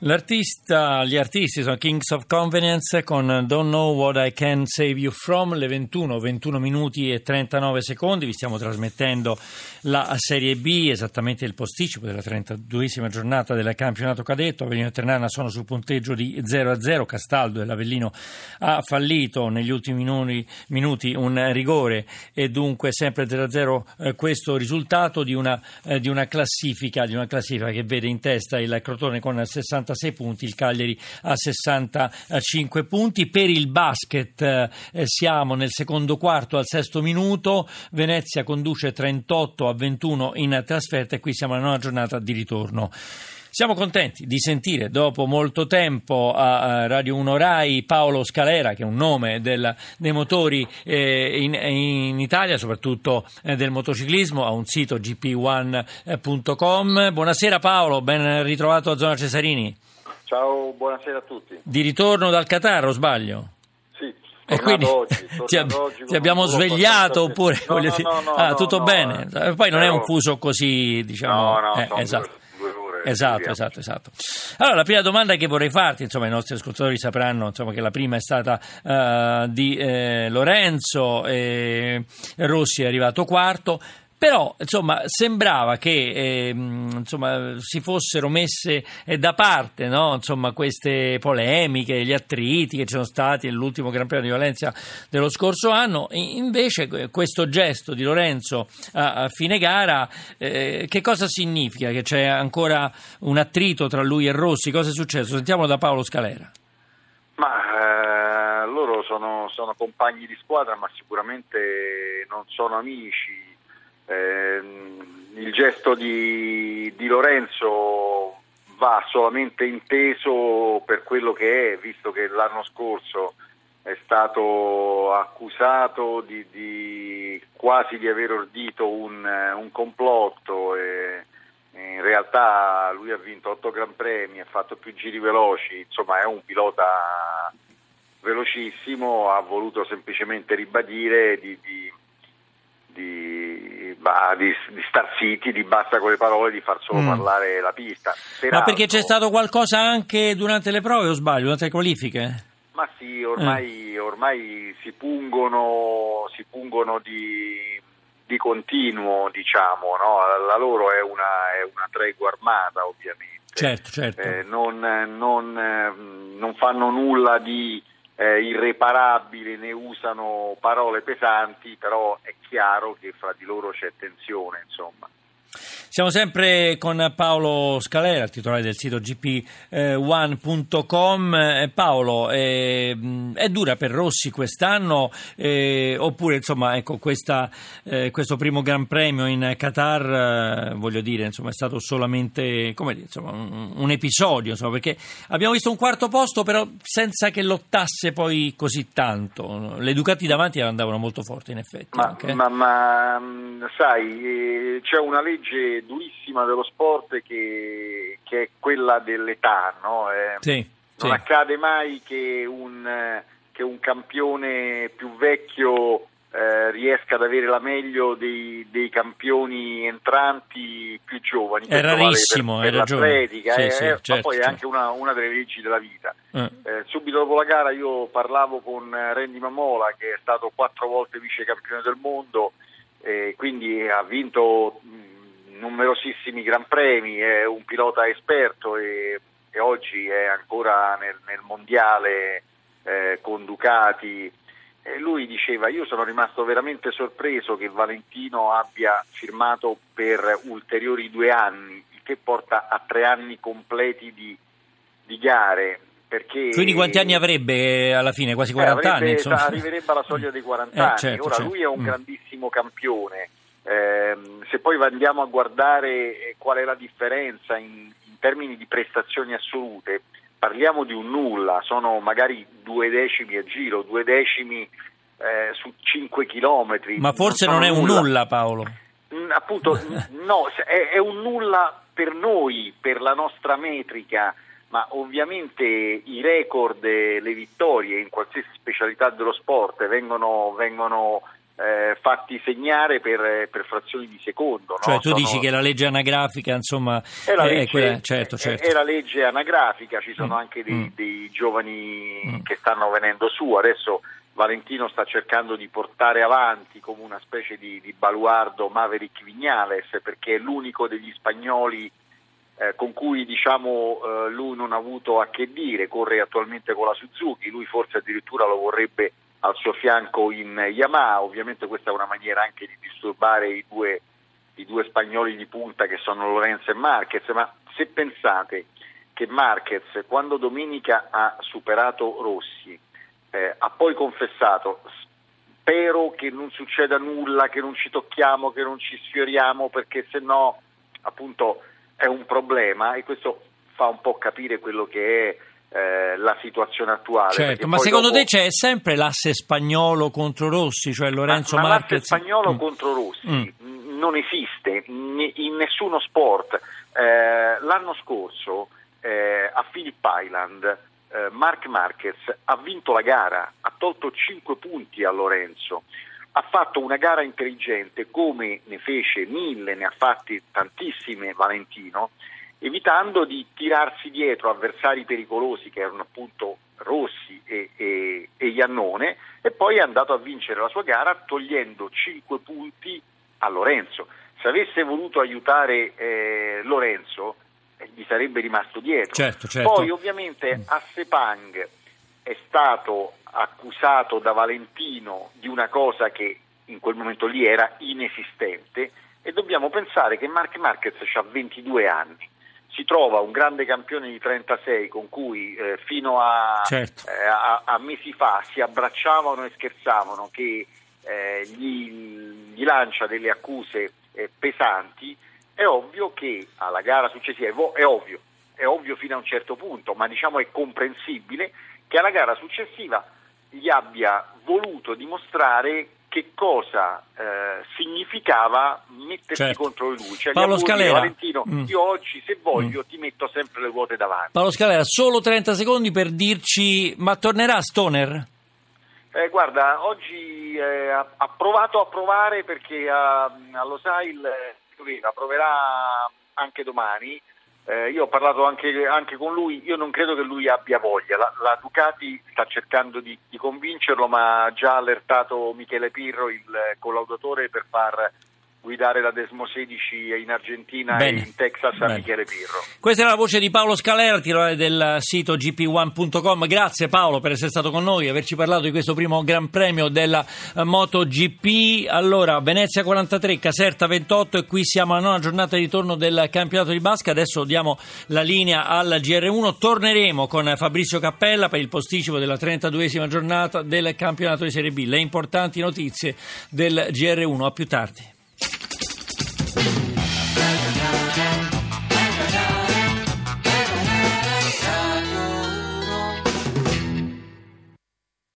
L'artista, gli artisti sono Kings of Convenience con Don't Know What I Can Save You From, le 21, 21 minuti e 39 secondi, vi stiamo trasmettendo la Serie B, esattamente il posticipo della 32esima giornata del campionato cadetto, Avellino e Ternana sono sul punteggio di 0-0, Castaldo e l'Avellino ha fallito negli ultimi minuti un rigore e dunque sempre 0-0 eh, questo risultato di una, eh, di una di una classifica che vede in testa il Crotone con 60 66 punti, il Cagliari a 65 punti. Per il basket eh, siamo nel secondo quarto al sesto minuto, Venezia conduce 38 a 21 in trasferta e qui siamo alla nona giornata di ritorno. Siamo contenti di sentire dopo molto tempo a Radio 1 Rai Paolo Scalera, che è un nome del, dei motori eh, in, in, Italia, soprattutto eh, del motociclismo, ha un sito gp1.com. Buonasera Paolo, ben ritrovato a Zona Cesarini. Ciao, buonasera a tutti. Di ritorno dal Qatar, o sbaglio? Sì. E quindi oggi, ti, ab- oggi ti abbiamo svegliato oppure no, no, no, no, ah, tutto no, bene? Poi non è un fuso così, diciamo. No, no, eh, esatto. Esatto, esatto, esatto. Allora, la prima domanda che vorrei farti, insomma, i nostri ascoltatori sapranno insomma, che la prima è stata uh, di eh, Lorenzo, e Rossi è arrivato quarto. Però insomma, sembrava che eh, insomma, si fossero messe eh, da parte no? insomma, queste polemiche, gli attriti che ci sono stati nell'ultimo Gran Premio di Valencia dello scorso anno. invece questo gesto di Lorenzo a, fine gara, eh, che cosa significa? Che c'è ancora un attrito tra lui e Rossi? Cosa è successo? Sentiamolo da Paolo Scalera. Ma eh, loro sono, sono compagni di squadra, ma sicuramente non sono amici eh, il gesto di, di, Lorenzo va solamente inteso per quello che è, visto che l'anno scorso è stato accusato di, di quasi di aver ordito un, un complotto in realtà lui ha vinto 8 Gran Premi, ha fatto più giri veloci, insomma è un pilota velocissimo, ha voluto semplicemente ribadire di, di, di, di, di star zitti, di basta con le parole, di far solo mm. parlare la pista. Peraltro, Ma perché c'è stato qualcosa anche durante le prove o sbaglio, durante le qualifiche? Ma sì, ormai, eh. ormai si pungono, si pungono di, di, continuo, diciamo, no? la loro è una, è una tregua armata ovviamente. Certo, certo. Eh, non, non, eh, non fanno nulla di eh, irreparabile, ne usano parole pesanti, però è chiaro che fra di loro c'è tensione, insomma. Siamo sempre con Paolo Scalera, titolare del sito gp1.com. Eh, Paolo, eh, è dura per Rossi quest'anno eh, oppure insomma, ecco, questa, eh, questo primo Gran Premio in Qatar, eh, voglio dire, insomma, è stato solamente dire, insomma, un, un, episodio, insomma, perché abbiamo visto un quarto posto però senza che lottasse poi così tanto. Le Ducati davanti andavano molto forti in effetti. Ma, ma, ma sai, c'è una legge durissima dello sport che, che è quella dell'età, no? eh, sì, non sì. accade mai che un, che un campione più vecchio eh, riesca ad avere la meglio dei, dei campioni entranti più giovani. È rarissimo, vale per, per l'atletica, sì, eh, sì, eh, certo, ma poi è certo. anche una, una, delle leggi della vita. Eh. Eh, subito dopo la gara io parlavo con Randy Mamola che è stato quattro volte vice campione del mondo, quindi ha vinto numerosissimi gran premi, è un pilota esperto e, e oggi è ancora nel, nel mondiale eh, con Ducati. E lui diceva io sono rimasto veramente sorpreso che Valentino abbia firmato per ulteriori due anni, il che porta a tre anni completi di, di gare. Perché, Quindi quanti anni avrebbe alla fine? Quasi 40 eh, avrebbe, anni? Insomma. Arriverebbe alla soglia dei 40 eh, anni. certo, Ora certo. lui è un mm. grandissimo campione. Eh, se poi andiamo a guardare eh, qual è la differenza in, in, termini di prestazioni assolute, parliamo di un nulla, sono magari due decimi a giro, due decimi eh, su 5 chilometri. Ma forse non, non è un nulla, nulla Paolo. Mm, appunto, no, è, è un nulla per noi, per la nostra metrica, ma ovviamente i record, le vittorie in qualsiasi specialità dello sport vengono, vengono eh, fatti segnare per, per, frazioni di secondo. Cioè no? tu Sono... dici che la legge anagrafica insomma è la legge, è quella, certo, certo. È la legge anagrafica, ci sono mm. anche dei, mm. dei giovani mm. che stanno venendo su, adesso Valentino sta cercando di portare avanti come una specie di, di baluardo Maverick Vignales perché è l'unico degli spagnoli eh, con cui diciamo, eh, lui non ha avuto a che dire, corre attualmente con la Suzuki, lui forse addirittura lo vorrebbe al suo fianco in Yamaha, ovviamente questa è una maniera anche di disturbare i due, i due spagnoli di punta che sono Lorenzo e Marquez, ma se pensate che Marquez quando domenica ha superato Rossi eh, ha poi confessato spero che non succeda nulla, che non ci tocchiamo, che non ci sfioriamo perché se no appunto è un problema. E questo fa un po' capire quello che è eh, la situazione attuale. Certo, ma secondo dopo... te c'è sempre l'asse spagnolo contro Rossi, cioè Lorenzo ma, ma Marquez? L'asse spagnolo mm. contro Rossi mm. non esiste in nessuno sport. Eh, l'anno scorso eh, a Phillip Island eh, Mark Marquez ha vinto la gara, ha tolto 5 punti a Lorenzo, ha fatto una gara intelligente come ne fece mille, ne ha fatti tantissime Valentino, evitando di tirarsi dietro avversari pericolosi che erano appunto Rossi e, e, e Iannone e poi è andato a vincere la sua gara togliendo 5 punti a Lorenzo. Se avesse voluto aiutare eh, Lorenzo gli sarebbe rimasto dietro. Certo, certo. Poi ovviamente a Sepang è stato accusato da Valentino di una cosa che in quel momento lì era inesistente e dobbiamo pensare che Mark Marquez ha 22 anni. Si trova un grande campione di 36 con cui eh, fino a, certo. eh, a, a, mesi fa si abbracciavano e scherzavano che eh, gli, gli, lancia delle accuse eh, pesanti è ovvio che alla gara successiva, è ovvio, è ovvio fino a un certo punto, ma diciamo è comprensibile che alla gara successiva gli abbia voluto dimostrare che cosa eh, significava mettersi certo. contro lui. Cioè, Paolo Scalera, Valentino, mm. io oggi se voglio mm. ti metto sempre le ruote davanti. Paolo Scalera, solo 30 secondi per dirci, ma tornerà Stoner? Eh, guarda, oggi eh, ha, provato a provare perché a, a Losail proverà anche domani. Eh, io ho parlato anche, anche, con lui, io non credo che lui abbia voglia, la, la Ducati sta cercando di, di, convincerlo ma ha già allertato Michele Pirro, il collaudatore, per far guidare la Desmo 16 in Argentina Bene. e in Texas a Michele Pirro. Questa è la voce di Paolo Scalera, titolare del sito gp1.com. Grazie Paolo per essere stato con noi e averci parlato di questo primo Gran Premio della eh, MotoGP. Allora, Venezia 43, Caserta 28 e qui siamo alla nona giornata di ritorno del campionato di basca. Adesso diamo la linea al GR1. Torneremo con Fabrizio Cappella per il posticipo della 32esima giornata del campionato di Serie B. Le importanti notizie del GR1. A più tardi.